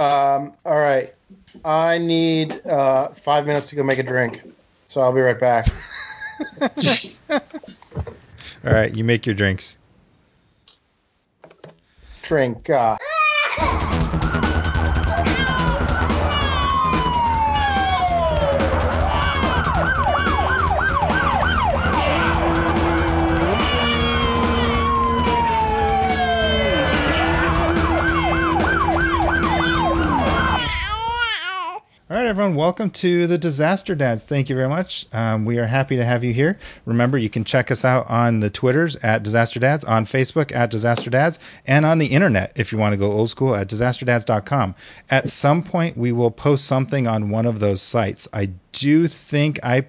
Um, all right. I need uh, five minutes to go make a drink, so I'll be right back. All right, you make your drinks. Drink. Uh, everyone, welcome to the Disaster Dads. Thank you very much. Um, we are happy to have you here. Remember, you can check us out on the Twitters at Disaster Dads, on Facebook at Disaster Dads, and on the internet if you want to go old school at disasterdads.com. At some point, we will post something on one of those sites. I do think I.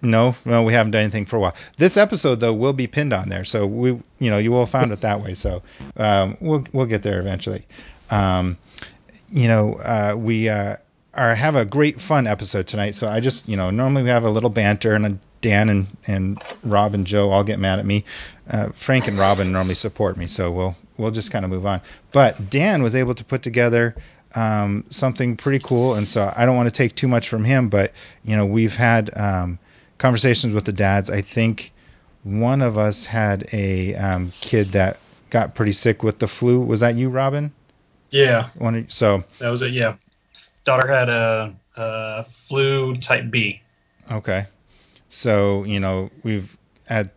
No, no, we haven't done anything for a while. This episode though will be pinned on there, so we, you know, you will found it that way. So um, we'll we'll get there eventually. Um, you know, uh, we uh, are have a great fun episode tonight. So I just, you know, normally we have a little banter and Dan and and Rob and Joe all get mad at me. Uh, Frank and Robin normally support me, so we'll we'll just kind of move on. But Dan was able to put together um, something pretty cool, and so I don't want to take too much from him, but you know, we've had um, conversations with the dads. I think one of us had a um, kid that got pretty sick with the flu. Was that you, Robin? Yeah, One of- so that was it. Yeah, daughter had a, a flu type B. Okay. So, you know, we've at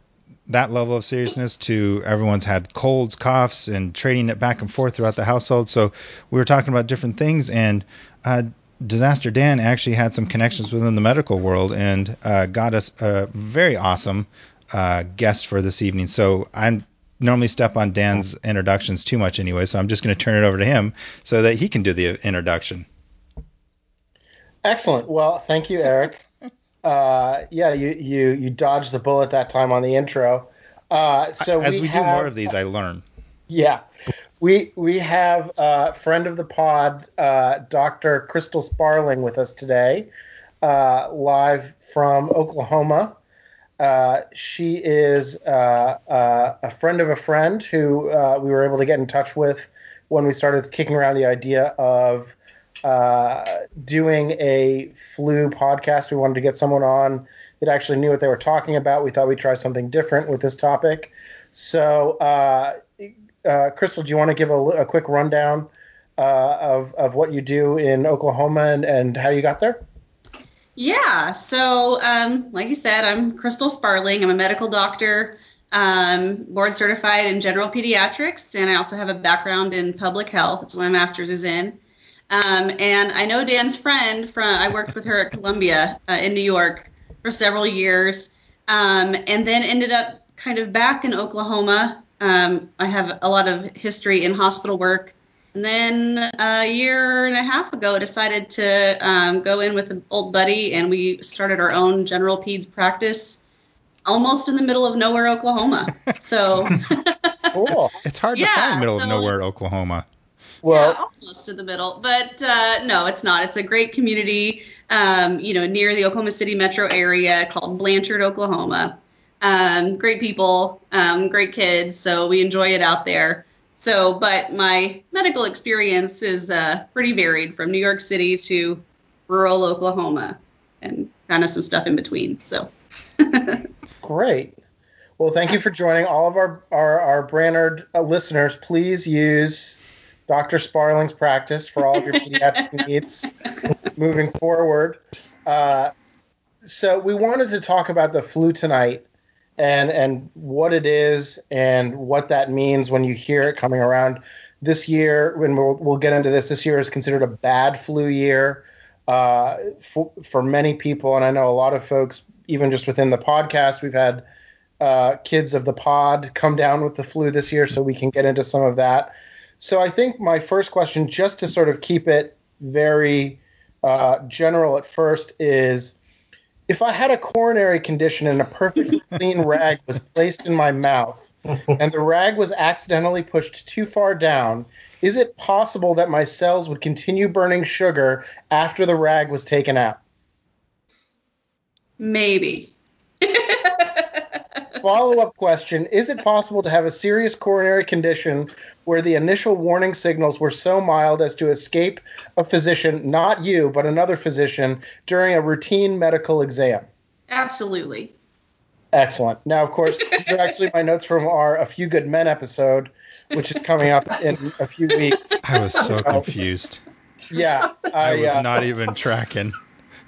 that level of seriousness to everyone's had colds, coughs, and trading it back and forth throughout the household. So we were talking about different things, and uh, Disaster Dan actually had some connections within the medical world and uh, got us a very awesome uh, guest for this evening. So I normally step on Dan's introductions too much anyway, so I'm just going to turn it over to him so that he can do the introduction. Excellent. Well, thank you, Eric. Uh, yeah, you, you you dodged the bullet that time on the intro. Uh, so As we, we, have, do more of these, I learn. Yeah, we we have uh, friend of the pod, uh, Dr. Crystal Sparling, with us today, uh, live from Oklahoma. Uh, she is uh, uh, a friend of a friend who uh, we were able to get in touch with when we started kicking around the idea of uh, doing a flu podcast. We wanted to get someone on that actually knew what they were talking about. We thought we'd try something different with this topic. So, uh, uh, Crystal, do you want to give a, a quick rundown uh, of, of what you do in Oklahoma and, and how you got there? Yeah. So, um, like you said, I'm Crystal Sparling. I'm a medical doctor, um, board certified in general pediatrics, and I also have a background in public health. That's what my master's is in. Um, and I know Dan's friend from, I worked with her at Columbia uh, in New York for several years, um, and then ended up kind of back in Oklahoma. Um, I have a lot of history in hospital work. And then a year and a half ago, I decided to um, go in with an old buddy, and we started our own general peds practice almost in the middle of nowhere, Oklahoma. So, Cool. It's hard to find middle of nowhere Oklahoma. Well, yeah, almost in the middle, but uh, no, it's not. It's a great community, um, you know, near the Oklahoma City metro area called Blanchard, Oklahoma. Um, great people, um, great kids, so we enjoy it out there. So, but my medical experience is uh, pretty varied from New York City to rural Oklahoma and kind of some stuff in between. So, Great. Well, thank you for joining all of our our, our Blanchard uh, listeners. Please use Dr. Sparling's practice for all of your pediatric needs moving forward. Uh, so we wanted to talk about the flu tonight and and what it is and what that means when you hear it coming around. This year, when we'll, we'll get into this, this year is considered a bad flu year uh, for, for many people, and I know a lot of folks, even just within the podcast, we've had uh, kids of the pod come down with the flu this year, so we can get into some of that. So I think my first question, just to sort of keep it very uh, general at first, is if I had a coronary condition and a perfectly clean rag was placed in my mouth and the rag was accidentally pushed too far down, is it possible that my cells would continue burning sugar after the rag was taken out? maybe. Follow up question Is it possible to have a serious coronary condition where the initial warning signals were so mild as to escape a physician, not you, but another physician, during a routine medical exam? Absolutely. Excellent. Now, of course, these are actually my notes from our A Few Good Men episode, which is coming up in a few weeks. I was so confused. Yeah. I I, was uh, not even tracking.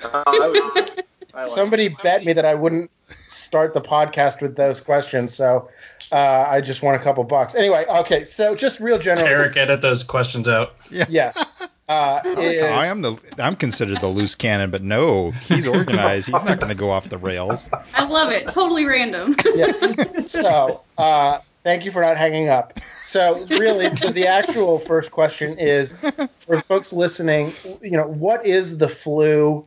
Uh, I was, I like somebody bet me that I wouldn't start the podcast with those questions, so uh, I just want a couple bucks. Anyway, okay, so just real general. Eric, edit those questions out. Yeah. Yes. Uh, is- I am the I'm considered the loose cannon, but no, he's organized. He's not going to go off the rails. I love it. Totally random. yes. So, uh, thank you for not hanging up. So, really, so the actual first question is for folks listening, you know, what is the flu?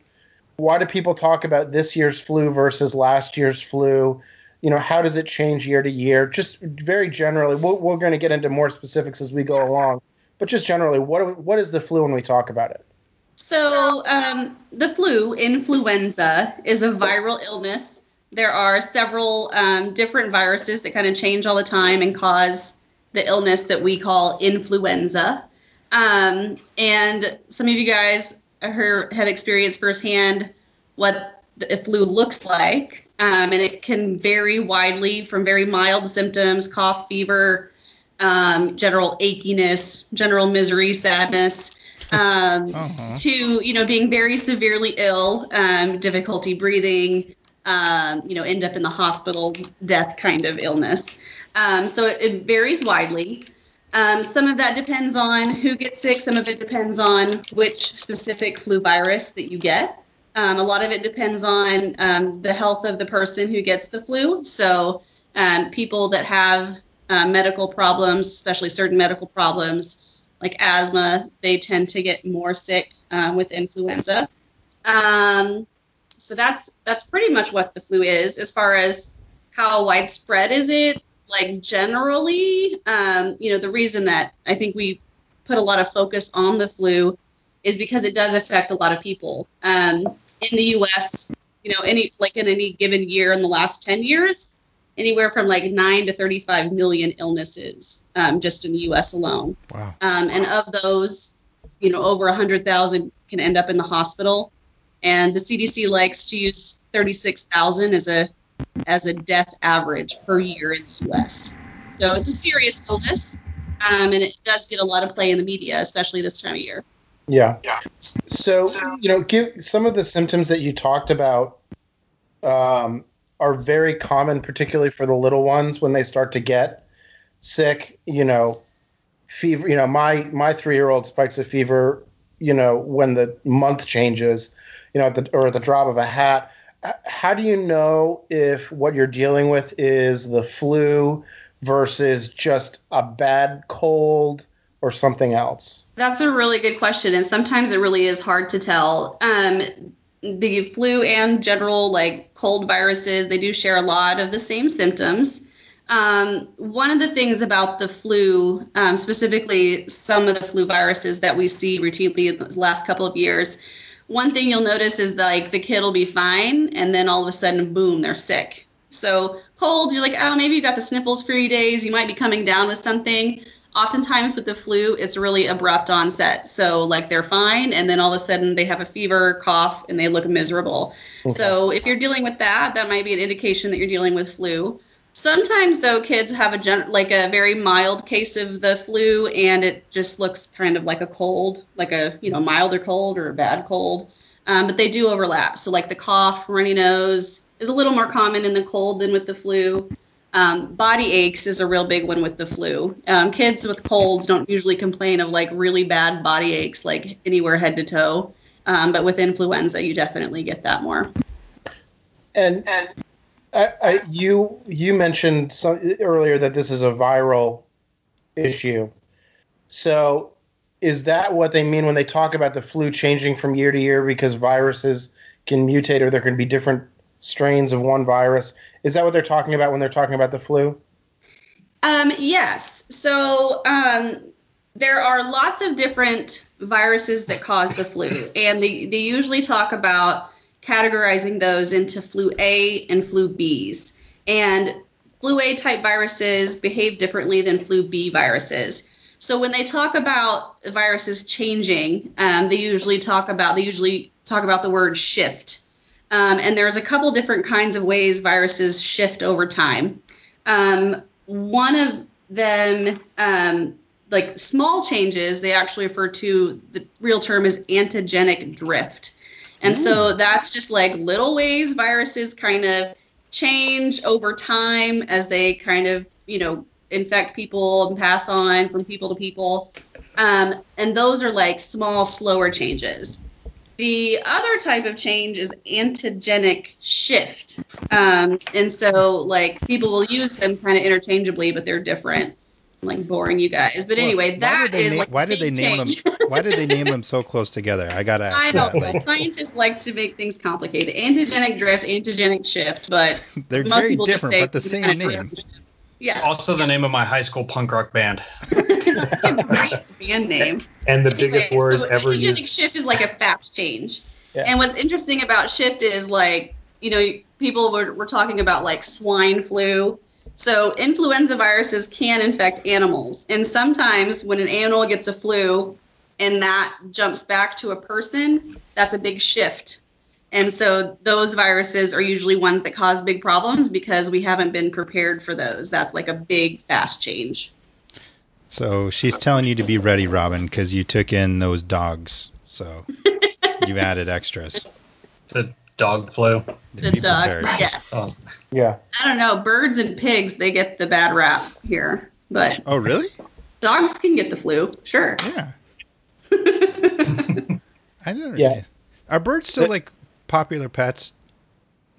Why do people talk about this year's flu versus last year's flu? You know, how does it change year to year? Just very generally, we're, we're going to get into more specifics as we go along. But just generally, what what is the flu when we talk about it? So, um, the flu, influenza, is a viral illness. There are several um, different viruses that kind of change all the time and cause the illness that we call influenza. Um, and some of you guys are, have experienced firsthand what the flu looks like. Um, and it can vary widely from very mild symptoms, cough, fever, um, general achiness, general misery, sadness, um, Uh-huh. to you know being very severely ill, um, difficulty breathing, um, you know, end up in the hospital, death kind of illness. Um, so it, it varies widely. Um, some of that depends on who gets sick. Some of it depends on which specific flu virus that you get. Um, a lot of it depends on um, the health of the person who gets the flu. So um, people that have uh, medical problems, especially certain medical problems like asthma, they tend to get more sick uh, with influenza. Um, so that's that's pretty much what the flu is. As far as how widespread is it, like generally, um, you know, the reason that I think we put a lot of focus on the flu is because it does affect a lot of people. Um, in the U.S., you know, any like in any given year in the last 10 years, anywhere from like 9 to 35 million illnesses um, just in the U.S. alone. Wow. Um, and of those, you know, over 100,000 can end up in the hospital. And the CDC likes to use 36,000 as a as a death average per year in the U.S. So it's a serious illness, um, and it does get a lot of play in the media, especially this time of year. Yeah. So, you know, give some of the symptoms that you talked about um, are very common, particularly for the little ones when they start to get sick. You know, fever. You know, my my three year old spikes a fever. You know, when the month changes. You know, at the or at the drop of a hat. How do you know if what you're dealing with is the flu versus just a bad cold or something else? That's a really good question, and sometimes it really is hard to tell. Um, the flu and general like cold viruses, they do share a lot of the same symptoms. Um, one of the things about the flu, um, specifically some of the flu viruses that we see routinely in the last couple of years, one thing you'll notice is like the kid will be fine, and then all of a sudden, boom, they're sick. So cold, you're like, oh, maybe you got the sniffles for a few days. You might be coming down with something. Oftentimes with the flu it's really abrupt onset. So like they're fine and then all of a sudden they have a fever cough and they look miserable. So if you're dealing with that that might be an indication that you're dealing with flu sometimes though kids have a gen- like a very mild case of the flu and it just looks kind of like a cold like a you know milder cold or a bad cold um, but they do overlap so like the cough runny nose is a little more common in the cold than with the flu um, body aches is a real big one with the flu. Um, kids with colds don't usually complain of like really bad body aches, like anywhere head to toe. Um, but with influenza, you definitely get that more. And I, I, you you mentioned some, earlier that this is a viral issue. So is that what they mean when they talk about the flu changing from year to year because viruses can mutate or there can be different strains of one virus? Is that what they're talking about when they're talking about the flu? Um, yes. So um, there are lots of different viruses that cause the flu, and they, they usually talk about categorizing those into flu A and flu Bs. And flu A type viruses behave differently than flu B viruses. So when they talk about viruses changing, um, they usually talk about they usually talk about the word shift. Um, and there's a couple different kinds of ways viruses shift over time. Um, one of them, um, like small changes, they actually refer to the real term is antigenic drift. And so that's just like little ways viruses kind of change over time as they kind of, you know, infect people and pass on from people to people. Um, and those are like small, slower changes. The other type of change is antigenic shift. Um, and so, like, people will use them kind of interchangeably, but they're different. I'm, like, boring you guys. But anyway, why that did they na- like why did they name change. them? Why did they name them so close together? I gotta ask I know. that. Like, Scientists like to make things complicated. Antigenic drift, antigenic shift, but they're most very just different, say but the same name. drift. Yeah, Also, the name of my high school punk rock band. great band name. And the biggest word so ever antigenic used. shift is like a fast change. Yeah. And what's interesting about shift is like, you know, people were, were talking about like swine flu. So influenza viruses can infect animals. And sometimes when an animal gets a flu and that jumps back to a person, that's a big shift. And so those viruses are usually ones that cause big problems because we haven't been prepared for those. That's like a big fast change. So she's telling you to be ready, Robin, because you took in those dogs. So you added extras. The dog flu. The Be dog, prepared. yeah. Oh, Yeah. I don't know. Birds and pigs, they get the bad rap here, but Oh, really? dogs can get the flu. Sure. Yeah. I didn't. Yeah. Really. Are birds still like popular pets?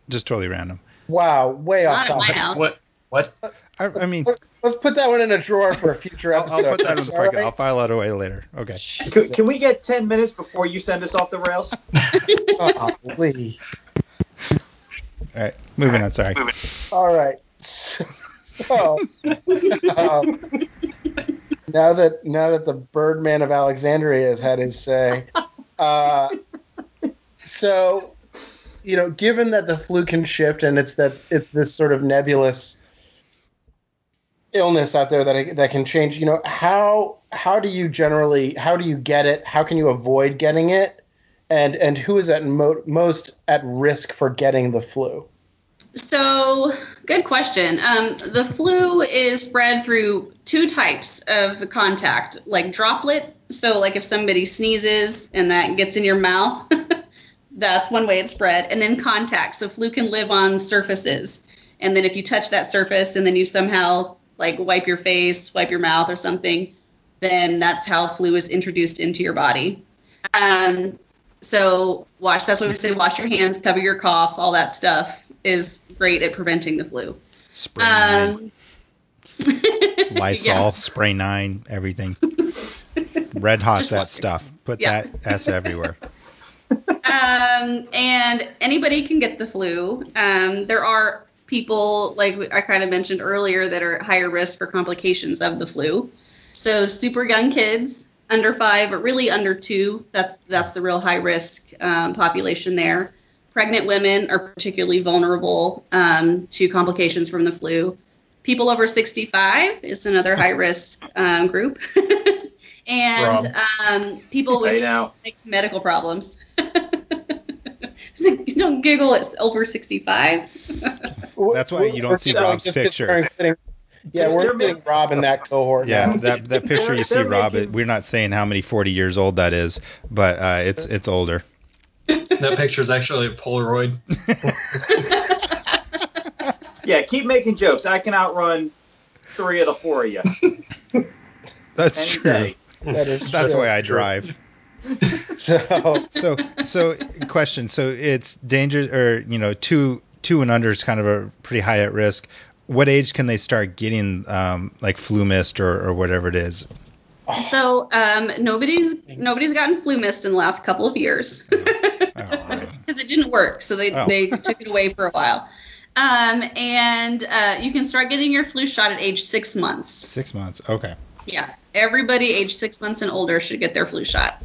Just totally random. Wow. Way off Not at my topic. house. what? What? I, I mean, Let's put that one in a drawer for a future I'll, episode. I'll put that in the All pocket. right? I'll file that away later. Okay. Can, can we get 10 minutes before you send us off the rails? Golly. All right. Moving on. Sorry. All right. So, so, um, now that now that the Birdman of Alexandria has had his say, uh, so you know, given that the flu can shift and it's that it's this sort of nebulous illness out there that that can change, you know, how how do you generally how do you get it? How can you avoid getting it? And and who is at mo- most at risk for getting the flu? So, good question. Um, the flu is spread through two types of contact, like droplet. So, like if somebody sneezes and that gets in your mouth, that's one way it's spread. And then contact. So, flu can live on surfaces. And then if you touch that surface and then you somehow like wipe your face, wipe your mouth or something, then that's how flu is introduced into your body. Um, so wash. That's why we say wash your hands, cover your cough, all that stuff is great at preventing the flu. Spray nine, Um, Lysol, yeah. spray nine, everything. Red hot's Just that stuff. Put Yeah. that S everywhere. Um, and anybody can get the flu. Um, there are people, like I kind of mentioned earlier, that are at higher risk for complications of the flu. So super young kids, under five, but really under two. That's that's the real high risk um, population there. Pregnant women are particularly vulnerable um, to complications from the flu. People over 65 is another high risk um, group. and um, people with like, medical problems. don't giggle. It's over 65. That's why you don't see Rob's picture. Yeah, we're they're putting Rob in that cohort. Yeah, now. that that picture you see, Rob. It, we're not saying how many forty years old that is, but uh, it's it's older. That picture is actually a Polaroid. Yeah, keep making jokes. I can outrun three of the four of you That's any true. day. That is That's true. why I drive. So So so question. So it's danger or you know two two and under is kind of a pretty high at risk. What age can they start getting um, like flu mist or, or whatever it is? So um, nobody's nobody's gotten flu mist in the last couple of years Oh, because it didn't work. So they, Oh. they took it away for a while. Um, and uh, you can start getting your flu shot at age six months. six months. Okay. Yeah, everybody age six months and older should get their flu shot.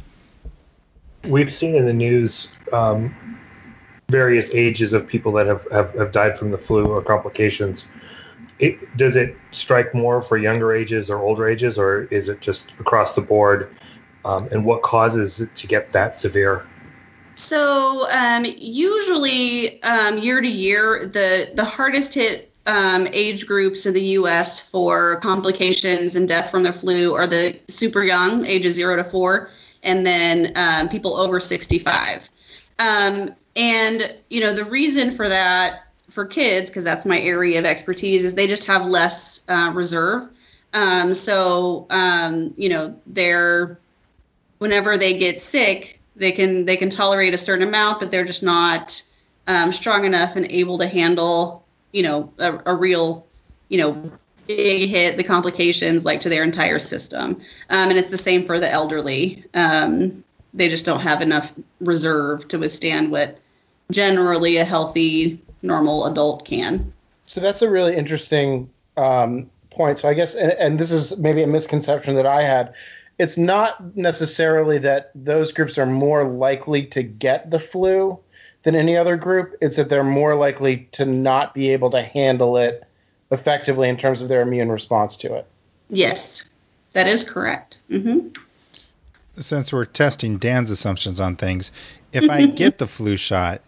We've seen in the news um, various ages of people that have, have, have died from the flu or complications. it, does it strike more for younger ages or older ages, or is it just across the board? Um, and what causes it to get that severe? So um, usually um, year to year, the the hardest hit um, age groups in the U.S. for complications and death from the flu are the super young, ages zero to four, and then um, people over 65. Um, and you know the reason for that for kids, because that's my area of expertise, is they just have less uh, reserve. Um, so um, you know they're whenever they get sick, they can they can tolerate a certain amount, but they're just not um, strong enough and able to handle you know a, a real you know big hit, the complications like to their entire system. Um, and it's the same for the elderly. Um, they just don't have enough reserve to withstand what generally a healthy normal adult can. So that's a really interesting um, point. So I guess, and, and this is maybe a misconception that I had. It's not necessarily that those groups are more likely to get the flu than any other group. It's that they're more likely to not be able to handle it effectively in terms of their immune response to it. Yes, that is correct. hmm Since we're testing Dan's assumptions on things, if I get the flu shot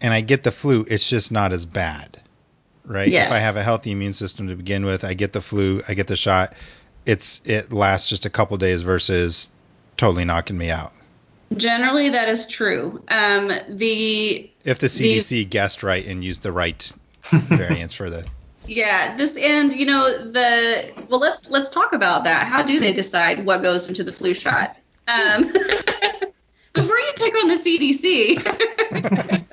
and I get the flu, it's just not as bad, right? Yes. If I have a healthy immune system to begin with, I get the flu, I get the shot, it's it lasts just a couple days versus totally knocking me out. Generally, that is true. Um, the If the CDC guessed right and used the right variants for the Yeah, this and you know the well let's let's talk about that. How do they decide what goes into the flu shot? Um, before you pick on the CDC.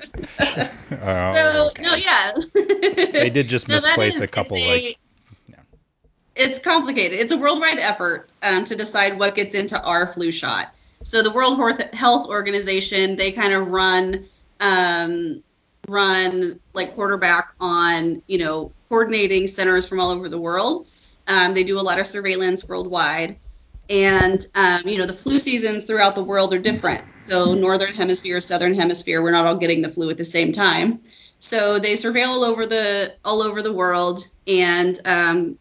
Oh, so okay. no, yeah. They did just No, misplace is- a couple it's like It's complicated. It's a worldwide effort um, to decide what gets into our flu shot. So the World Health- Health Organization they kind of run um, run like quarterback on you know coordinating centers from all over the world. Um, they do a lot of surveillance worldwide, and um, you know the flu seasons throughout the world are different. So northern hemisphere, southern hemisphere, we're not all getting the flu at the same time. So they surveil all over the all over the world, and um,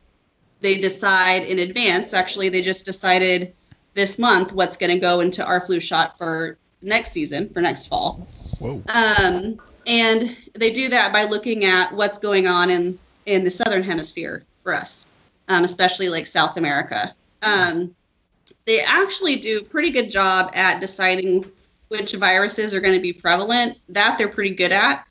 they decide in advance. Actually, they just decided this month what's going to go into our flu shot for next season, for next fall. whoa. Um, and they do that by looking at what's going on in, in the southern hemisphere for us, um, especially like South America. Um, they actually do a pretty good job at deciding which viruses are going to be prevalent. That they're pretty good at.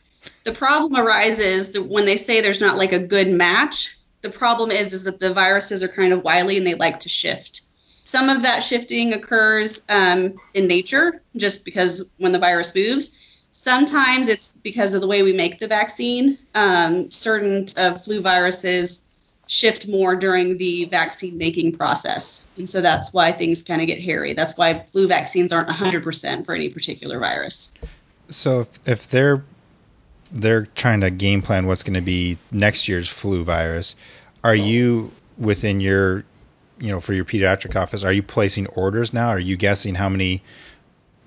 The problem arises that when they say there's not like a good match. The problem is is that the viruses are kind of wily and they like to shift. Some of that shifting occurs um, in nature, just because when the virus moves. Sometimes it's because of the way we make the vaccine. Um, certain uh, flu viruses shift more during the vaccine making process. And so that's why things kind of get hairy. That's why flu vaccines aren't 100% for any particular virus. So if, if they're they're trying to game plan what's going to be next year's flu virus, are you within your you know for your pediatric office are you placing orders now are you guessing how many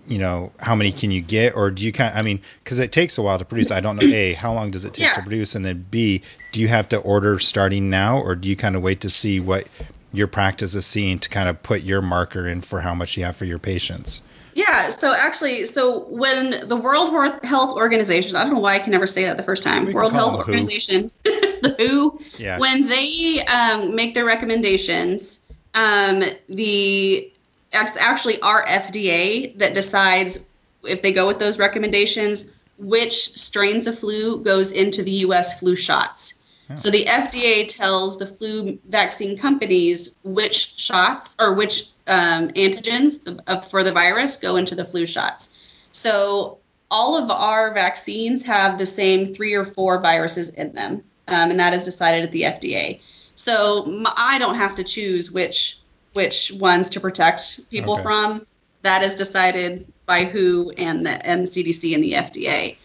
you know how many can you get? Or do you kind i mean because it takes a while to produce. I don't know a how long does it take to produce? And then b do you have to order starting now? Or do you kind of wait to see what your practice is seeing to kind of put your marker in for how much you have for your patients? Yeah, so actually, so when the World Health Organization, I don't know why I can never say that the first time. We world Health. Organization, the WHO, yeah. when they um, make their recommendations, um, the it's actually our FDA that decides if they go with those recommendations which strains of flu goes into the U.S. flu shots. So the FDA tells the flu vaccine companies which shots or which um, antigens the, uh, for the virus go into the flu shots. So all of our vaccines have the same three or four viruses in them, um, and that is decided at the FDA. So I don't have to choose which which ones to protect people Okay. from. That is decided by WHO and the and the CDC and the FDA.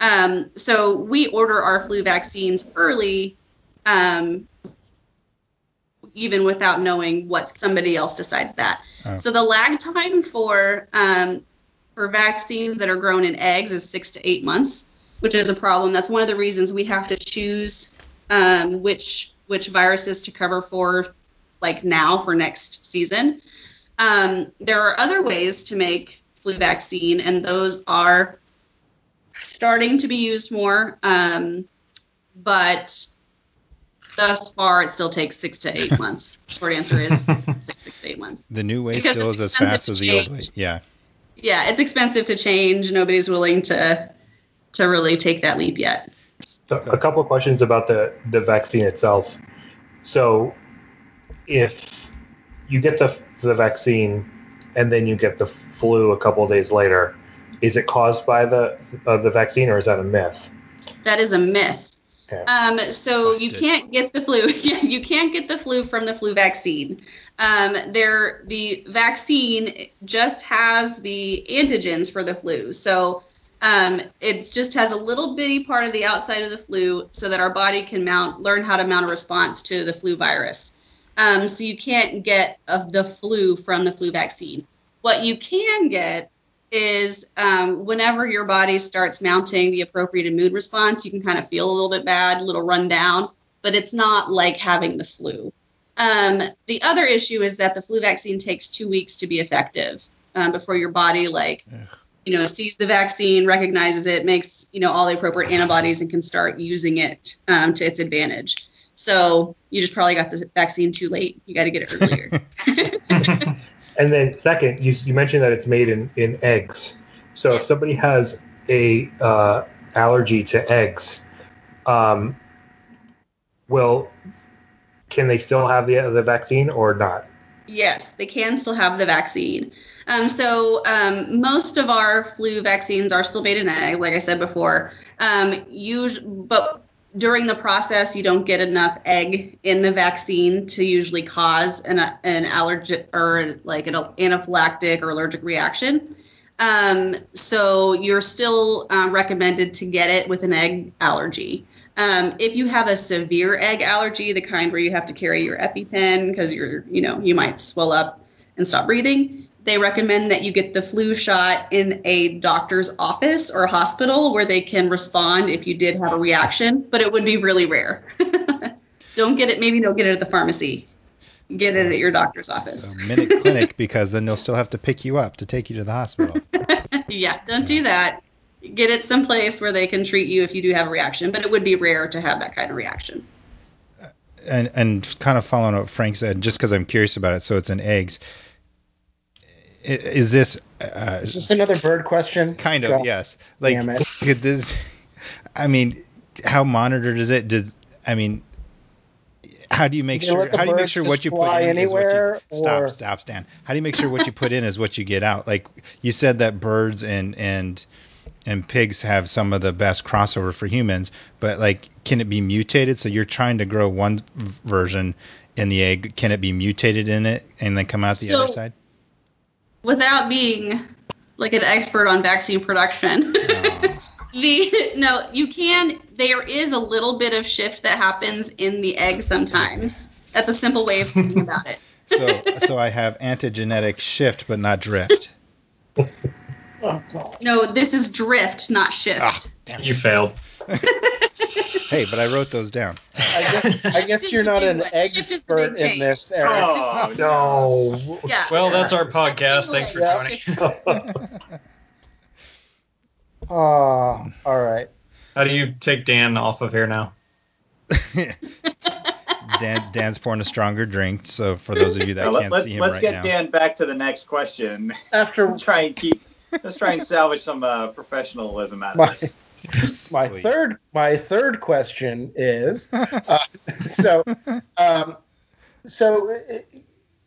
Um, so we order our flu vaccines early, um, even without knowing what somebody else decides that. Oh. So the lag time for um, for vaccines that are grown in eggs is six to eight months, which is a problem. That's one of the reasons we have to choose um, which which viruses to cover for like now for next season. Um, there are other ways to make flu vaccine, and those are starting to be used more. Um, but thus far, it still takes six to eight months. Short answer is six to eight months. The new way Because still is as fast as the old way. Yeah. Yeah, it's expensive to change. Nobody's willing to to really take that leap yet. So a couple of questions about the, the vaccine itself. So, if you get the, the vaccine and then you get the flu a couple of days later, is it caused by the uh, the vaccine or is that a myth? That is a myth. Okay. Um, so you can't get the flu. You can't get the flu from the flu vaccine. Um, there, the vaccine just has the antigens for the flu. So um, it just has a little bitty part of the outside of the flu, so that our body can mount, learn how to mount a response to the flu virus. Um, so you can't get uh, the flu from the flu vaccine. What you can get is um, whenever your body starts mounting the appropriate immune response, you can kind of feel a little bit bad, a little run down, but it's not like having the flu. Um, the other issue is that the flu vaccine takes two weeks to be effective um, before your body, like, you know, sees the vaccine, recognizes it, makes, you know, all the appropriate antibodies and can start using it um, to its advantage. So you just probably got the vaccine too late. You got to get it earlier. And then second, you, you mentioned that it's made in, in eggs. So if somebody has a uh, allergy to eggs, um, will can they still have the the vaccine or not? Yes, they can still have the vaccine. Um, so um, most of our flu vaccines are still made in egg, like I said before. Um, us- but during the process, you don't get enough egg in the vaccine to usually cause an, an allergic or like an anaphylactic or allergic reaction. Um, so you're still uh, recommended to get it with an egg allergy. Um, if you have a severe egg allergy, the kind where you have to carry your EpiPen because you're, you know, you might swell up and stop breathing, they recommend that you get the flu shot in a doctor's office or hospital where they can respond if you did have a reaction, but it would be really rare. don't get it, maybe don't get it at the pharmacy. Get it at your doctor's office. So minute clinic because then they'll still have to pick you up to take you to the hospital. yeah, don't do that. Get it someplace where they can treat you if you do have a reaction, but it would be rare to have that kind of reaction. and and kind of following what Frank said, just because I'm curious about it. So it's in eggs. I- Is this uh, Is this another bird question? kind of God yes? Like could this? I mean, how monitored is it? Did I mean? How do you make you sure? How do you make sure what you put fly in is what you anywhere, stop? or- Stop, Stan. How do you make sure what you put in is what you get out? Like you said that birds and and and pigs have some of the best crossover for humans, but like, can it be mutated? So you're trying to grow one version in the egg. Can it be mutated in it and then come out the So- other side? Without being like an expert on vaccine production, Oh, the no, you can. There is a little bit of shift that happens in the egg sometimes. That's a simple way of thinking about it. so so I have antigenetic shift, but not drift. Oh, God. No, this is drift, not shift. Ah, damn it. You failed. Hey, but I wrote those down. I guess, I guess you're not an one. Shift is the expert in this, Eric. Oh, No. Yeah. Well, that's our podcast. Thanks for joining. Shift- Oh, all right. How do you take Dan off of here now? Dan, Dan's pouring a stronger drink. So for those of you that Now, let, can't let, see him let's right get now, Dan back to the next question. After try and keep. Let's try and salvage some uh, professionalism out of My- this. my Please. third my third question is uh, so um, so uh,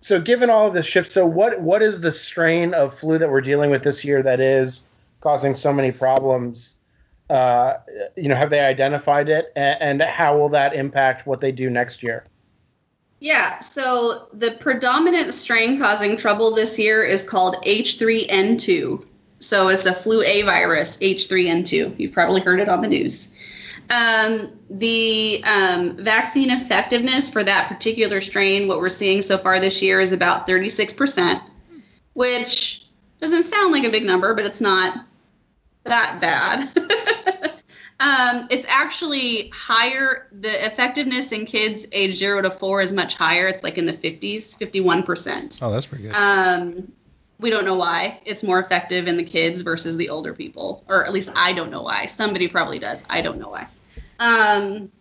so given all of this shift so what what is the strain of flu that we're dealing with this year that is causing so many problems uh, you know have they identified it and, and how will that impact what they do next year Yeah, so the predominant strain causing trouble this year is called H3N2. So it's a flu A virus, H3N2. You've probably heard it on the news. Um, the um, vaccine effectiveness for that particular strain, what we're seeing so far this year, is about 36%, which doesn't sound like a big number, but it's not that bad. Um, it's actually higher. The effectiveness in kids age zero to four is much higher. It's like in the 50s, 51%. Oh, that's pretty good. Um, we don't know why it's more effective in the kids versus the older people, or at least I don't know why. Somebody probably does. I don't know why. Um,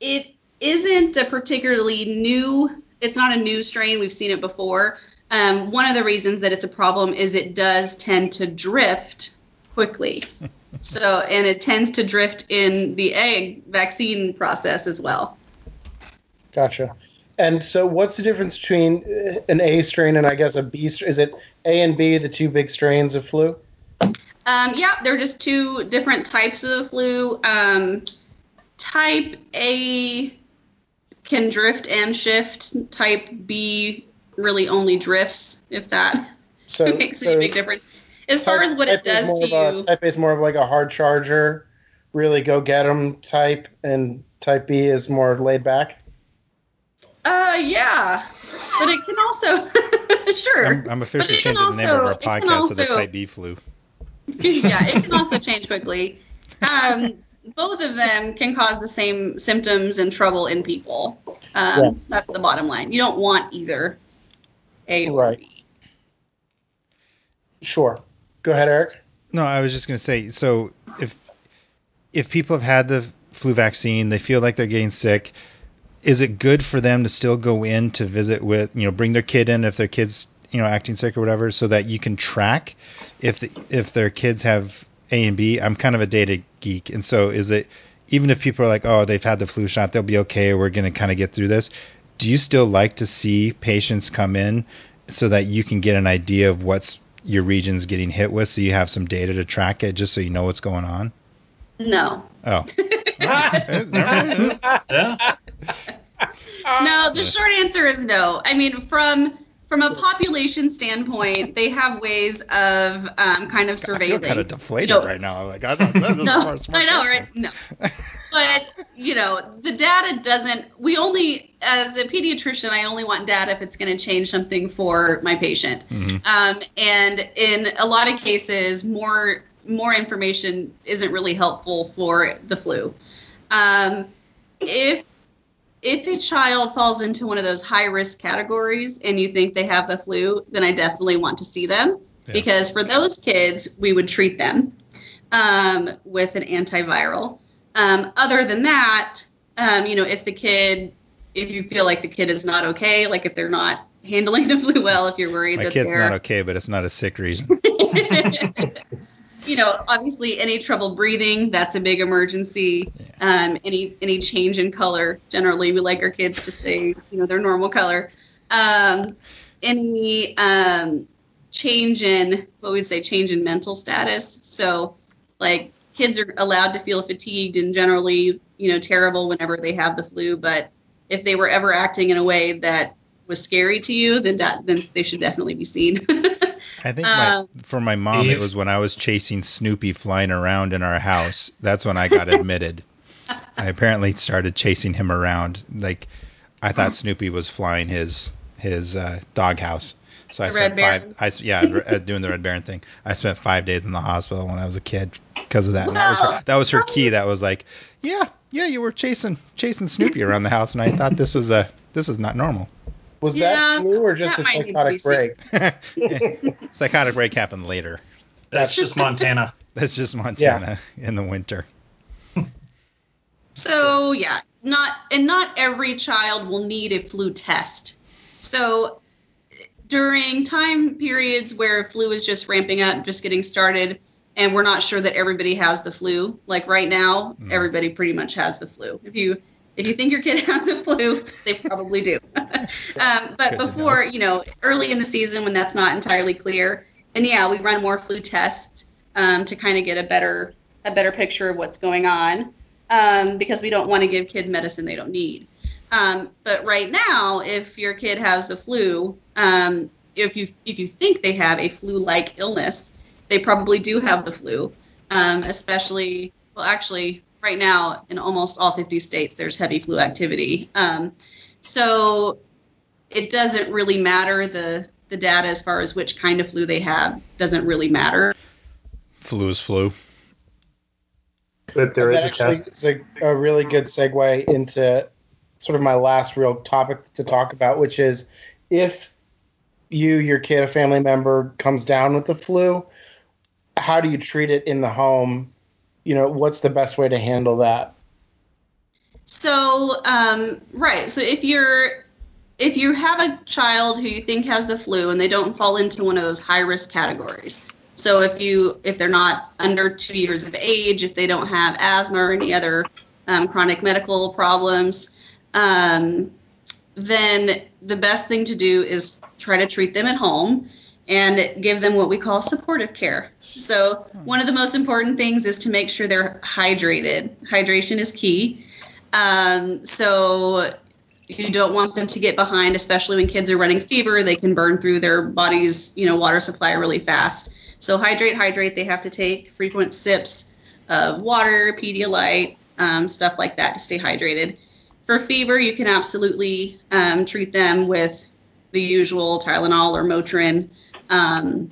it isn't a particularly new. It's not a new strain. We've seen it before. Um, one of the reasons that it's a problem is it does tend to drift quickly. so, and it tends to drift in the egg vaccine process as well. Gotcha. And so, what's the difference between uh, an A strain and I guess a B? strain? Is it A and B, the two big strains of flu? Um, yeah, they're just two different types of the flu. Um, type A can drift and shift. Type B really only drifts, if that So, makes so any big difference. As far as what it type does to a- you, type A is more of like a hard charger, really go get 'em type, and type B is more laid back. Uh, yeah, but it can also, sure, I'm, I'm officially it can changing the name of our it can podcast to the Type B flu. yeah, it can also change quickly. Um, both of them can cause the same symptoms and trouble in people. Um, Yeah. That's the bottom line. You don't want either A or Right. B. Sure. Go ahead, Eric. No, I was just going to say so if if people have had the flu vaccine, they feel like they're getting sick, is it good for them to still go in to visit with, you know, bring their kid in if their kids, you know, acting sick or whatever so that you can track if the, if their kids have A and B? I'm kind of a data geek, and so is it even if people are like, "Oh, they've had the flu shot, they'll be okay, we're going to kind of get through this." Do you still like to see patients come in so that you can get an idea of what's your region's getting hit with so you have some data to track it just so you know what's going on? No. Oh. Yeah. No, the short answer is no. I mean, from from a population standpoint, they have ways of um, kind of I surveilling. feel kind of deflated No. right now. Like I was no, I know, right? No. But, you know, the data doesn't, we only, as a pediatrician, I only want data if it's going to change something for my patient. Mhm. Um, and in a lot of cases, more more information isn't really helpful for the flu. Um, if if a child falls into one of those high risk categories and you think they have the flu, then I definitely want to see them Yeah. because for those kids, we would treat them um, with an antiviral. Um, other than that, um, you know, if the kid, if you feel like the kid is not okay, like if they're not handling the flu well, if you're worried My that kid's they're not okay, but it's not a sick reason. you know, obviously any trouble breathing, that's a big emergency. Um, any any change in color, generally we like our kids to stay, you know, their normal color. Um, any um, change in what we'd say change in mental status. So like kids are allowed to feel fatigued and generally, you know, terrible whenever they have the flu, but if they were ever acting in a way that was scary to you, then that, then they should definitely be seen. I think my, Um, for my mom, it was when I was chasing Snoopy flying around in our house. That's when I got admitted. I apparently started chasing him around. Like I thought Snoopy was flying his his uh, doghouse. So I spent Red five. Baron. I s- yeah, uh, doing the Red Baron thing. I spent five days in the hospital when I was a kid because of that. And that was her, that was her key. That was like, yeah, yeah, you were chasing chasing Snoopy around the house, and I thought this was a this is not normal. Was Yeah, that flu or just a that might need to be psychotic break? Psychotic break happened later. That's just Montana. That's just Montana in the winter. So yeah, not and not every child will need a flu test. So during time periods where flu is just ramping up, just getting started, and we're not sure that everybody has the flu, like right now, Mm. everybody pretty much has the flu. If you if you think your kid has the flu, they probably do. um, but Good before, you know, early in the season when that's not entirely clear, and yeah, we run more flu tests um, to kind of get a better a better picture of what's going on um, because we don't want to give kids medicine they don't need. Um, but right now, if your kid has the flu, um, if you if you think they have a flu-like illness, they probably do have the flu. Um, especially, well, actually, right now in almost all 50 states, there's heavy flu activity. Um, so it doesn't really matter the the data as far as which kind of flu they have doesn't really matter. Flu is flu. But there And a test. is a, a really good segue into sort of my last real topic to talk about, which is if you, your kid, a family member comes down with the flu, how do you treat it in the home? You know, what's the best way to handle that? So, um, right. So if you're if you have a child who you think has the flu and they don't fall into one of those high risk categories. So if you if they're not under two years of age, if they don't have asthma or any other um, chronic medical problems, um, then the best thing to do is try to treat them at home and give them what we call supportive care. So one of the most important things is to make sure they're hydrated. Hydration is key. Um, so you don't want them to get behind, especially when kids are running fever. They can burn through their body's, you know, water supply really fast. So hydrate, hydrate. They have to take frequent sips of water, Pedialyte, um, stuff like that to stay hydrated. For fever, you can absolutely um, treat them with the usual Tylenol or Motrin, um,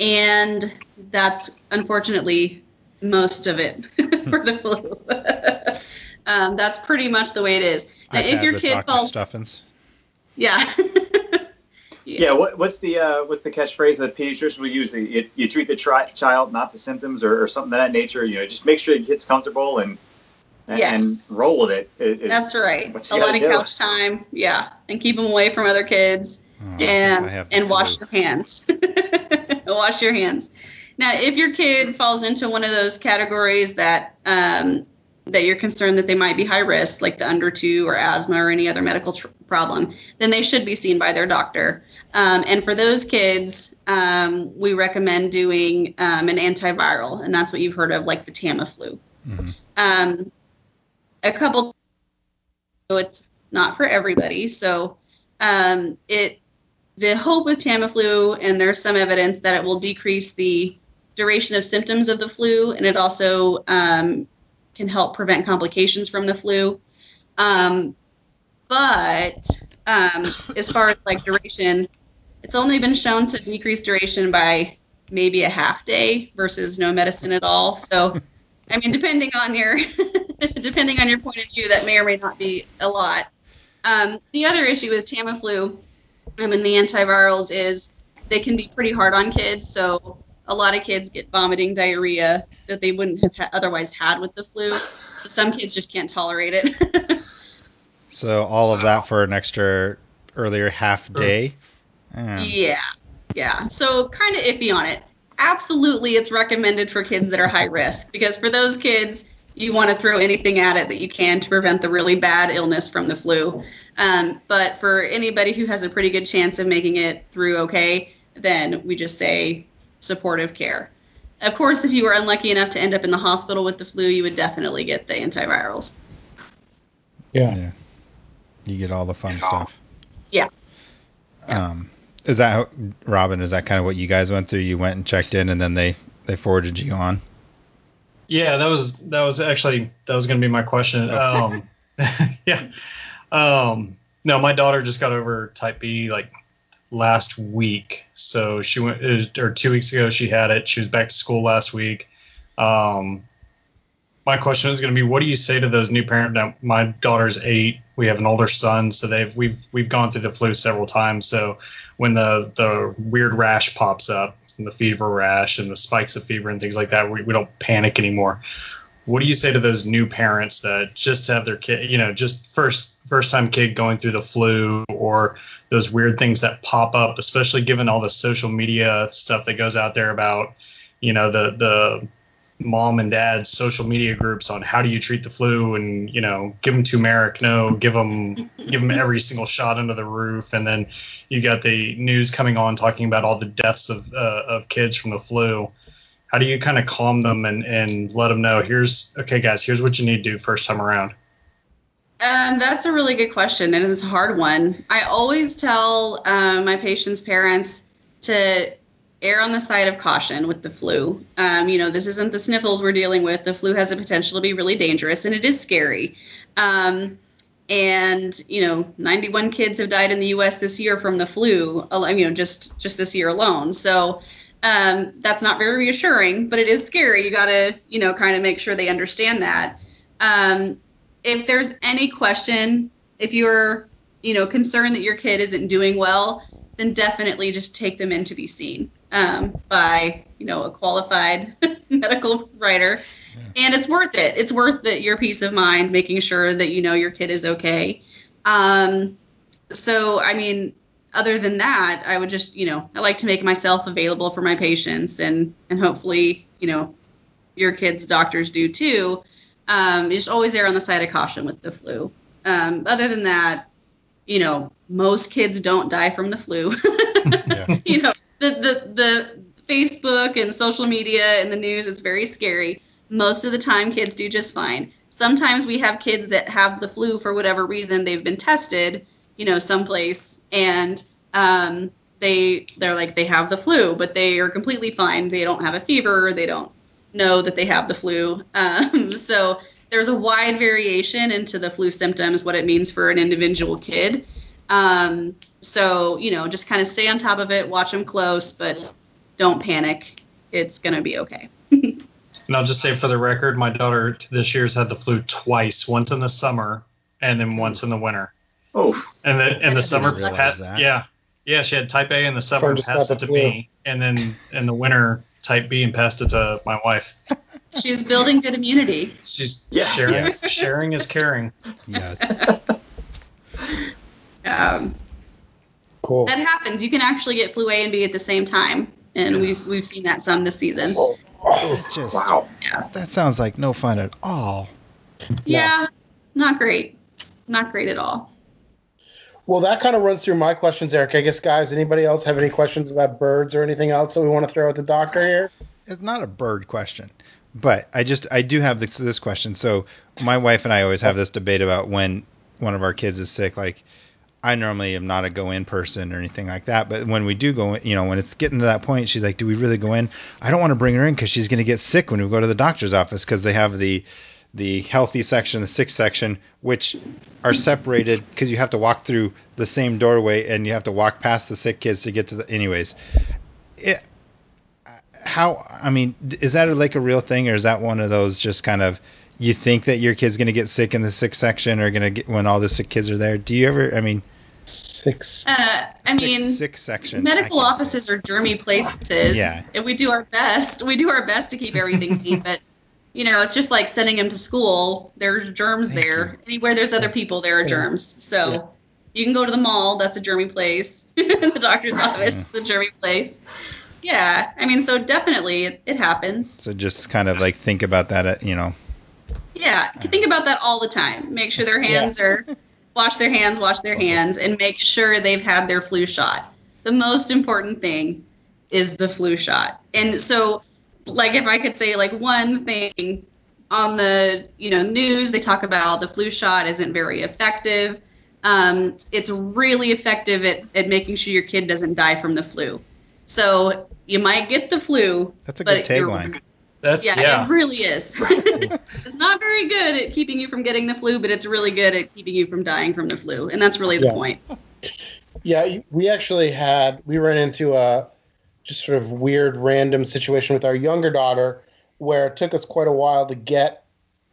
and that's unfortunately most of it for the flu. um, that's pretty much the way it is. Now, if your kid falls, Stuffins. yeah. Yeah, what, what's the uh, what's the catchphrase that pediatricians will use? You, you treat the tri- child, not the symptoms, or, or something of that nature. You know, just make sure the kid's comfortable and and, Yes. and roll with it. Is- is That's right. A lot of do. couch time, yeah, and keep them away from other kids, Oh, I think I and and wash your hands. wash your hands. Now, if your kid falls into one of those categories that um, that you're concerned that they might be high risk, like the under two or asthma or any other medical tr- problem, then they should be seen by their doctor. Um, and for those kids, um, we recommend doing um, an antiviral, and that's what you've heard of, like the Tamiflu. Mhm. Um, a couple so it's not for everybody. So um, it the hope with Tamiflu, and there's some evidence that it will decrease the duration of symptoms of the flu, and it also um, can help prevent complications from the flu. Um, but um, as far as like duration, it's only been shown to decrease duration by maybe a half day versus no medicine at all. So, I mean, depending on your depending on your point of view, that may or may not be a lot. Um, the other issue with Tamiflu um, and the antivirals is they can be pretty hard on kids. So a lot of kids get vomiting, diarrhea that they wouldn't have ha- otherwise had with the flu. So some kids just can't tolerate it. So all of that for an extra earlier half day. Yeah, yeah. So kind of iffy on it. Absolutely, it's recommended for kids that are high risk because for those kids, you want to throw anything at it that you can to prevent the really bad illness from the flu. Um, but for anybody who has a pretty good chance of making it through okay, then we just say supportive care. Of course, if you were unlucky enough to end up in the hospital with the flu, you would definitely get the antivirals. Yeah. Yeah. You get all the fun stuff. Yeah. Um, is that how, Robin? Is that kind of what you guys went through? You went and checked in, and then they they forwarded you on. Yeah, that was that was actually that was going to be my question. Um, yeah. Um, no, my daughter just got over type B like last week. So she went was- or two weeks ago she had it. She was back to school last week. Um, my question is going to be, what do you say to those new parents? Now, my daughter's eight. We have an older son, so they've we've we've gone through the flu several times. So when the the weird rash pops up, and the fever rash and the spikes of fever and things like that, we, we don't panic anymore. What do you say to those new parents that just have their kid, you know, just first first time kid going through the flu or those weird things that pop up, especially given all the social media stuff that goes out there about, you know, the the mom and dad social media groups on how do you treat the flu and you know give them turmeric no give them give them every single shot under the roof. And then you got the news coming on talking about all the deaths of uh, of kids from the flu how do you kind of calm them and and let them know here's okay guys here's what you need to do first time around Um, that's a really good question, and it's a hard one. I always tell um, my patients' parents to err on the side of caution with the flu. Um, you know, this isn't the sniffles we're dealing with. The flu has a potential to be really dangerous, and it is scary. Um, and you know, 91 kids have died in the U.S. this year from the flu. You know, just just this year alone. So Um, that's not very reassuring, but it is scary. You got to, you know, kind of make sure they understand that. Um, if there's any question, if you're, you know, concerned that your kid isn't doing well, then definitely just take them in to be seen um, by, you know, a qualified medical writer. Yeah. And it's worth it. It's worth it, your peace of mind, making sure that you know your kid is okay. Um, so, I mean, other than that, I would just, you know, I like to make myself available for my patients, and and hopefully, you know, your kids' doctors do too. Um, just always err on the side of caution with the flu. Um, other than that, you know, most kids don't die from the flu. yeah. You know, the, the the Facebook and social media and the news is very scary. Most of the time, kids do just fine. Sometimes we have kids that have the flu for whatever reason. They've been tested, you know, someplace, and um, they they're like they have the flu, but they are completely fine. They don't have a fever. They don't know that they have the flu. Um, so there's a wide variation into the flu symptoms, what it means for an individual kid. Um, so, you know, just kind of stay on top of it, watch them close, but don't panic. It's going to be okay. and I'll just say for the record, my daughter this year's had the flu twice, once in the summer and then once in the winter. Oh. And the and the summer pat, yeah. Yeah, she had type A in the summer, passed it to me, and then in the winter type B and passed it to my wife. She's building good immunity. She's yeah. sharing. Yes. Sharing is caring. Yes. um, cool. That happens. You can actually get flu A and B at the same time, and yeah. we've we've seen that some this season. Oh, just wow. Yeah. That sounds like no fun at all. Yeah, no. not great. Not great at all. Well, that kind of runs through my questions, Eric. I guess, guys, anybody else have any questions about birds or anything else that we want to throw at the doctor here? It's not a bird question. But I just I do have this, this question. So my wife and I always have this debate about when one of our kids is sick. Like I normally am not a go in person or anything like that. But when we do go in, you know, when it's getting to that point, she's like, "Do we really go in?" I don't want to bring her in because she's going to get sick when we go to the doctor's office because they have the the healthy section, the sick section, which are separated because you have to walk through the same doorway and you have to walk past the sick kids to get to the. Anyways, it, how I mean, is that like a real thing, or is that one of those just kind of you think that your kid's going to get sick in the sick section, or going to get when all the sick kids are there? Do you ever? I mean, six. Uh, I six, mean, six section. Medical offices say. are germy places. Yeah, and we do our best. We do our best to keep everything clean, but you know, it's just like sending them to school. There's germs Thank there. You. Anywhere there's other people, there are germs. So. Yeah. You can go to the mall. That's a germy place. the doctor's mm-hmm. office, the germy place. Yeah, I mean, so definitely it, it happens. So just kind of like think about that, at, you know. Yeah, uh-huh. think about that all the time. Make sure their hands yeah. are wash their hands, wash their hands, and make sure they've had their flu shot. The most important thing is the flu shot. And so, like, if I could say like one thing on the you know news, they talk about the flu shot isn't very effective. Um, it's really effective at, at making sure your kid doesn't die from the flu. So you might get the flu. That's a good tagline. That's yeah, yeah, it really is. it's not very good at keeping you from getting the flu, but it's really good at keeping you from dying from the flu, and that's really the yeah. point. Yeah, we actually had we ran into a just sort of weird random situation with our younger daughter where it took us quite a while to get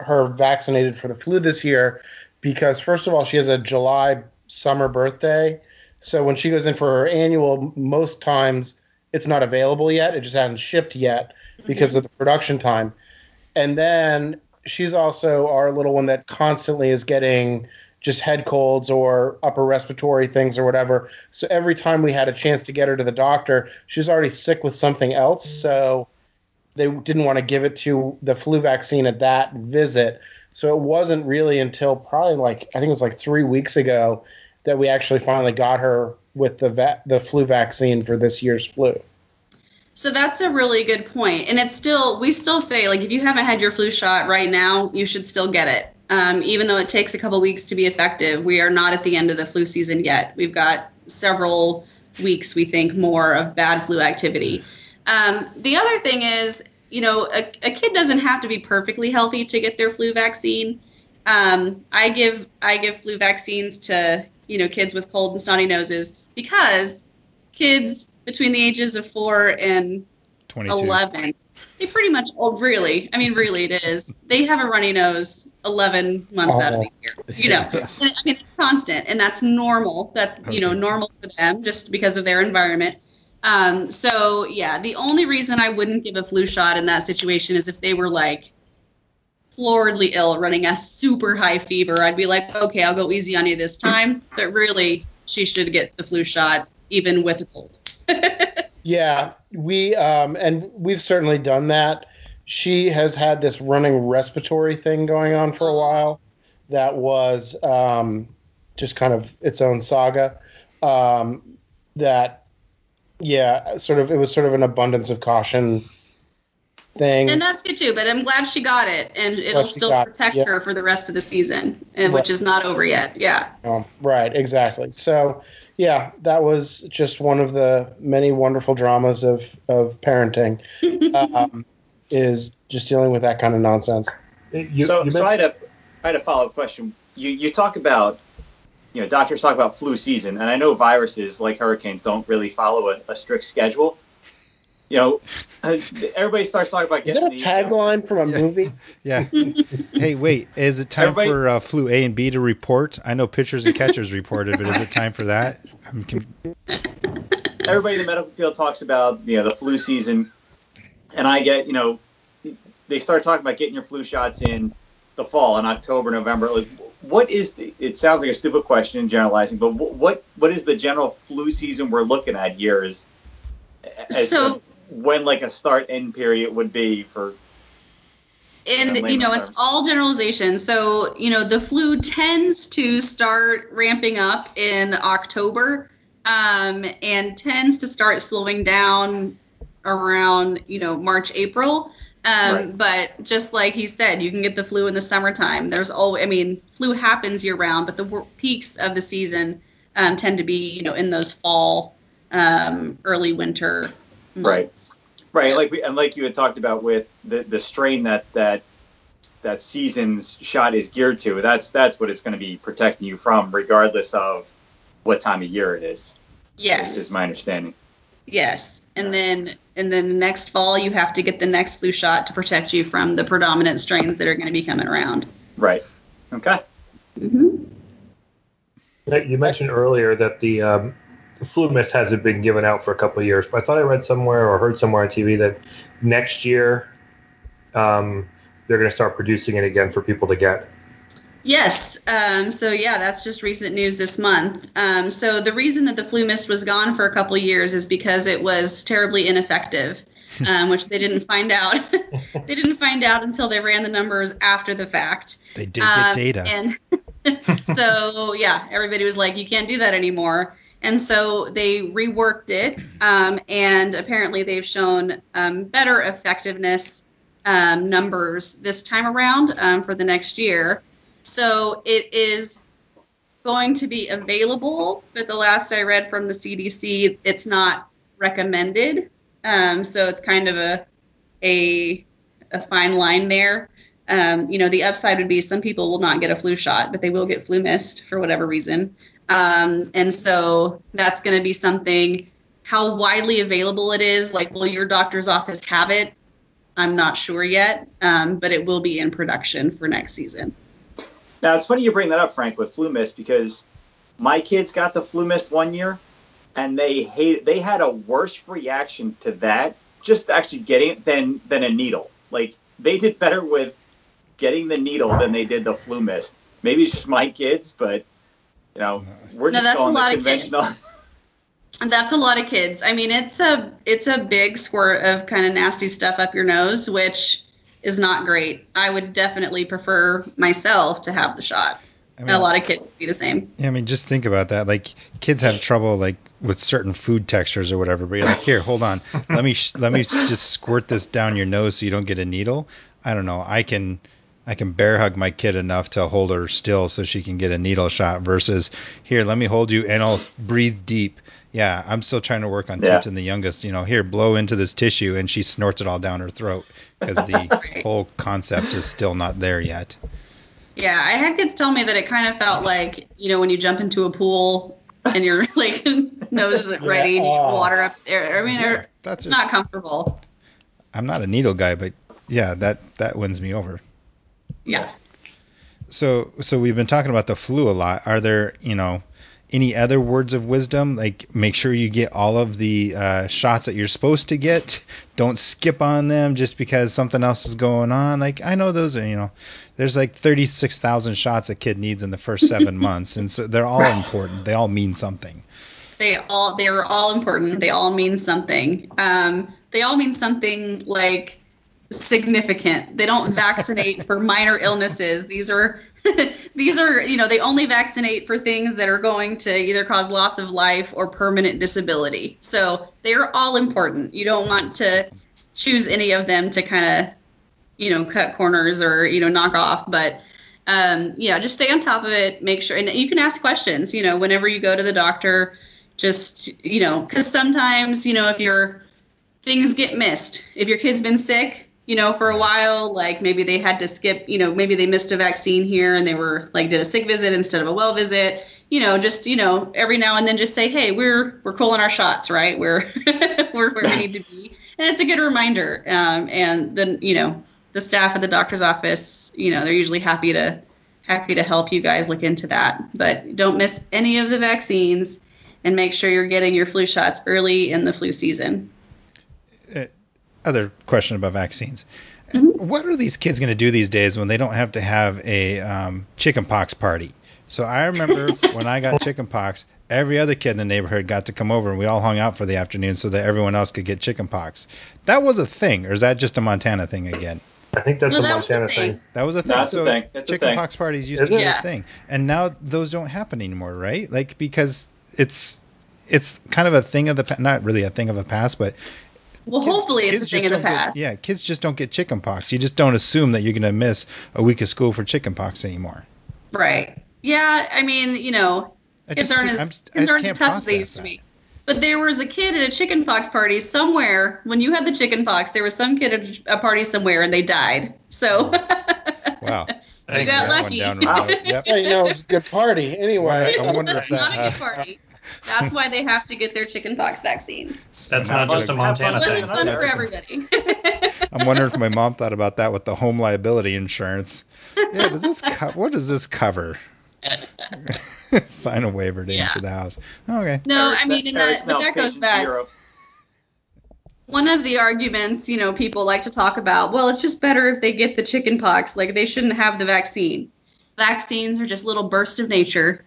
her vaccinated for the flu this year because first of all she has a July summer birthday. So when she goes in for her annual most times it's not available yet. It just hasn't shipped yet because mm-hmm. of the production time. And then she's also our little one that constantly is getting just head colds or upper respiratory things or whatever. So every time we had a chance to get her to the doctor, she was already sick with something else. Mm-hmm. So they didn't want to give it to the flu vaccine at that visit. So it wasn't really until probably like I think it was like three weeks ago that we actually finally got her with the va- the flu vaccine for this year's flu. So that's a really good point, and it's still we still say like if you haven't had your flu shot right now, you should still get it. Um, even though it takes a couple weeks to be effective, we are not at the end of the flu season yet. We've got several weeks, we think, more of bad flu activity. Um, the other thing is, you know, a, a, kid doesn't have to be perfectly healthy to get their flu vaccine. Um, I give I give flu vaccines to you know kids with cold and snotty noses because kids between the ages of four and 22. 11. They pretty much, oh, really? I mean, really, it is. They have a runny nose 11 months out of the year. You know, Yes. and, I mean, it's constant, and that's normal. That's, you know, normal for them just because of their environment. Um, so, yeah, the only reason I wouldn't give a flu shot in that situation is if they were like floridly ill, running a super high fever. I'd be like, okay, I'll go easy on you this time. But really, she should get the flu shot even with a cold. Yeah, we um, and we've certainly done that. She has had this running respiratory thing going on for a while. That was um, just kind of its own saga. Um, that, yeah, sort of it was sort of an abundance of caution thing. And that's good too, but I'm glad she got it, and it'll Glad still it, protect yeah. her for the rest of the season, and which is not over yet. Yeah. Um, right, exactly. So, yeah, that was just one of the many wonderful dramas of of parenting. Um, is just dealing with that kind of nonsense. You, so, you so I had a I had a follow up question. You you talk about you know doctors talk about flu season, and I know viruses like hurricanes don't really follow a, a strict schedule. You know, uh, everybody starts talking about Is that getting a tagline from a Yeah. movie? Yeah. hey, wait. Is it time Everybody- for uh, flu A and B to report? I know pitchers and catchers reported, but is it time for that? I'm con- everybody in the medical field talks about you know the flu season, and I get you know they start talking about getting your flu shots in the fall in October, November. Like, what is the? It sounds like a stupid question in generalizing, but what what is the general flu season we're looking at here? Is as So- to when like a start end period would be for And you know, it's all generalization. So you know, the flu tends to start ramping up in October, um, and tends to start slowing down around you know March, April. Um, Right. But just like he said, you can get the flu in the summertime. There's always, I mean, flu happens year round, but the peaks of the season um, tend to be, you know, in those fall, um, early winter Right. right like we and like you had talked about with the the strain that that that season's shot is geared to. That's that's what it's going to be protecting you from, regardless of what time of year it is. Yes. is my understanding. Yes, and then and then the next fall you have to get the next flu shot to protect you from the predominant strains that are going to be coming around. Right. Okay. Mm-hmm. You mentioned earlier that the um, flu mist hasn't been given out for a couple of years, but I thought I read somewhere or heard somewhere on TV that next year um, they're going to start producing it again for people to get. Yes. Um, so yeah, that's just recent news this month. Um, so the reason that the flu mist was gone for a couple of years is because it was terribly ineffective, um, which they didn't find out. they didn't find out until they ran the numbers after the fact. they did Um, get data. And so, yeah, everybody was like, you can't do that anymore. And so they reworked it, um, and apparently they've shown um, better effectiveness um, numbers this time around um, for the next year. So it is going to be available, but the last I read from the CDC, it's not recommended. Um, so it's kind of a a a fine line there. Um, you know, the upside would be some people will not get a flu shot, but they will get flu mist for whatever reason. Um, and so that's going to be something. How widely available it is, like, will your doctor's office have it? I'm not sure yet, um, but it will be in production for next season. Now it's funny you bring that up, Frank, with flu mist because my kids got the flu mist one year, and they hate. They had a worse reaction to that, just actually getting it than than a needle. Like they did better with getting the needle than they did the flu mist. Maybe it's just my kids, but you know, we're No, just that's a lot the of kids. That's a lot of kids. I mean, it's a it's a big squirt of kind of nasty stuff up your nose, which is not great. I would definitely prefer myself to have the shot. I mean, a lot of kids would be the same. Yeah, I mean, just think about that. Like, kids have trouble like with certain food textures or whatever. But you're like, here, hold on, let me sh- let me just squirt this down your nose so you don't get a needle. I don't know. I can I can bear hug my kid enough to hold her still so she can get a needle shot. Versus here, let me hold you and I'll breathe deep. Yeah, I'm still trying to work on Yeah. teaching the youngest. You know, here, blow into this tissue, and she snorts it all down her throat because the whole concept is still not there yet. Yeah, I had kids tell me that it kind of felt like you know when you jump into a pool and your like nose isn't ready and you get Oh. water up there. I mean, Yeah, that's it's not comfortable. I'm not a needle guy, but yeah, that that wins me over. Yeah. So so we've been talking about the flu a lot. Are there you know any other words of wisdom? Like make sure you get all of the uh, shots that you're supposed to get. Don't skip on them just because something else is going on. Like I know those are you know there's like 36,000 shots a kid needs in the first seven months, and so they're all important. They all mean something. They all they are all important. They all mean something. Um, they all mean something like significant. They don't vaccinate for minor illnesses. These are these are you know they only vaccinate for things that are going to either cause loss of life or permanent disability. So they are all important. You don't want to choose any of them to kind of you know cut corners or you know knock off, but um, yeah, just stay on top of it. Make sure, and you can ask questions. You know, whenever you go to the doctor, just you know, because sometimes you know if your things get missed, if your kid's been sick, you know, for a while, like maybe they had to skip, you know, maybe they missed a vaccine here and they were like did a sick visit instead of a well visit. You know, just you know, every now and then, just say, hey, we're we're calling our shots, right? We're we're where we need to be, and it's a good reminder. Um, and then you know the staff at the doctor's office, you know, they're usually happy to happy to help you guys look into that. But don't miss any of the vaccines and make sure you're getting your flu shots early in the flu season. Other question about vaccines. Mm-hmm. What are these kids going to do these days when they don't have to have a um, chickenpox party? So I remember when I got chickenpox, every other kid in the neighborhood got to come over and we all hung out for the afternoon so that everyone else could get chickenpox. That was a thing, or is that just a Montana thing again? I think that's No, a that was a Montana thing. thing. That was a thing. That's a thing. That's a thing. chickenpox parties used Is to be it? a thing, and now those don't happen anymore, right? Like because it's it's kind of a thing of the pa- not really a thing of the past, but Well, kids- hopefully it's a thing just of the don't get- past. yeah, kids just don't get chickenpox. You just don't assume that you're going to miss a week of school for chickenpox anymore. Right. Yeah. I mean, you know, I kids just- aren't as I'm- kids aren't as tough as they used to be. But there was a kid at a chickenpox party somewhere when you had the chickenpox. There was some kid at a party somewhere and they died. So Wow, Thanks, got That went lucky. down real. Yep. Yeah, you know, it's a good party. Anyway, I wonder if it's not that. a Uh, good party. That's why they have to get their chickenpox vaccines. That's now not just a I'm Montana fun. thing. It's fun for everybody. I'm wondering if my mom thought about that with the home liability insurance. Yeah, does this co- what does this cover? Sign a waiver to Yeah. enter the house. Okay. no, Eric's I mean, and that, but that goes back. zero. one of the arguments, you know, people like to talk about, well, it's just better if they get the chickenpox. Like they shouldn't have the vaccine. Vaccines are just little bursts of nature.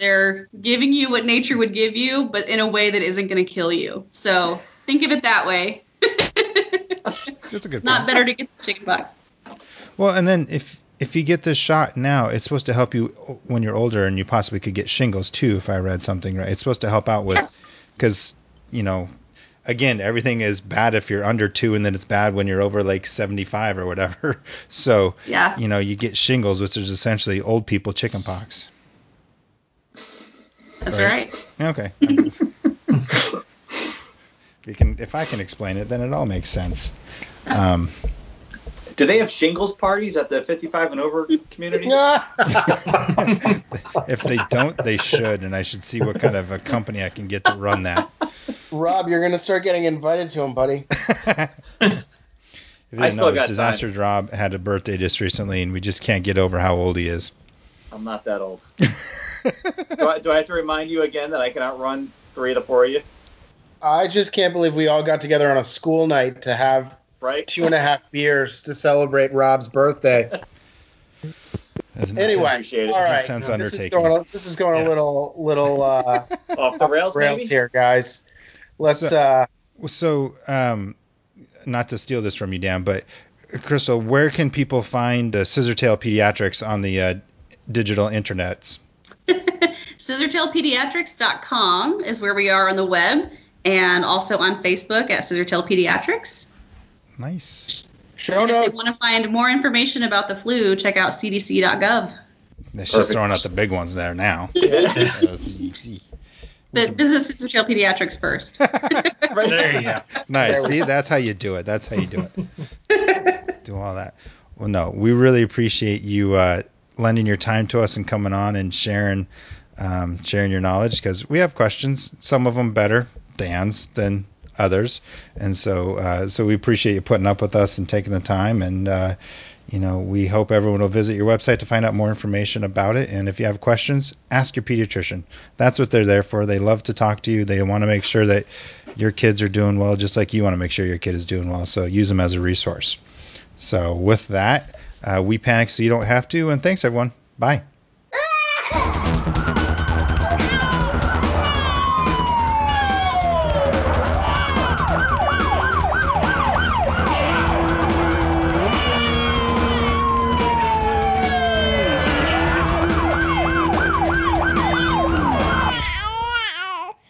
They're giving you what nature would give you, but in a way that isn't going to kill you. So think of it that way. That's a good Not point. better to get the chicken pox. Well, and then if if you get this shot now, it's supposed to help you when you're older, and you possibly could get shingles too. If I read something right, it's supposed to help out with Yes. because you know, again, everything is bad if you're under two, and then it's bad when you're over like 75 or whatever. So Yeah. you know, you get shingles, which is essentially old people chickenpox. That's Right. right. Okay. we can, if I can explain it, then it all makes sense. Um, Do they have shingles parties at the 55 and over community? if they don't, they should, and I should see what kind of a company I can get to run that. Rob, you're going to start getting invited to them, buddy. If you I didn't still know, got Disaster Rob had a birthday just recently, and we just can't get over how old he is. I'm not that old. do, I, do I have to remind you again that I can outrun three of the four of you? I just can't believe we all got together on a school night to have Right? two and a half beers to celebrate Rob's birthday. That's Anyway, Appreciate it. all right, intense this is undertaking. going. This is going a little, little uh, Off the rails, rails maybe? here, guys. Let's. So- uh, So, um, not to steal this from you, Dan, but Crystal, where can people find uh, Scissortail Pediatrics on the uh, digital internets? ScissortailPediatrics.com is where we are on the web and also on Facebook at Scissortail Pediatrics. Nice. show and if notes. you want to find more information about the flu, check out cdc.gov. That's just Perfect. throwing out the big ones there now. Yeah. That's easy. But this is Scissortail Pediatrics first. There you go. Nice. There we See, that's how you do it. That's how you do it. do all that. Well, no, we really appreciate you uh, lending your time to us and coming on and sharing um, sharing your knowledge because we have questions. Some of them better Dan's than others. And so, uh, so we appreciate you putting up with us and taking the time. And uh, you know, we hope everyone will visit your website to find out more information about it. And if you have questions, ask your pediatrician. That's what they're there for. They love to talk to you. They want to make sure that your kids are doing well, just like you want to make sure your kid is doing well. So use them as a resource. So with that, uh, we panic so you don't have to. And thanks, everyone. Bye.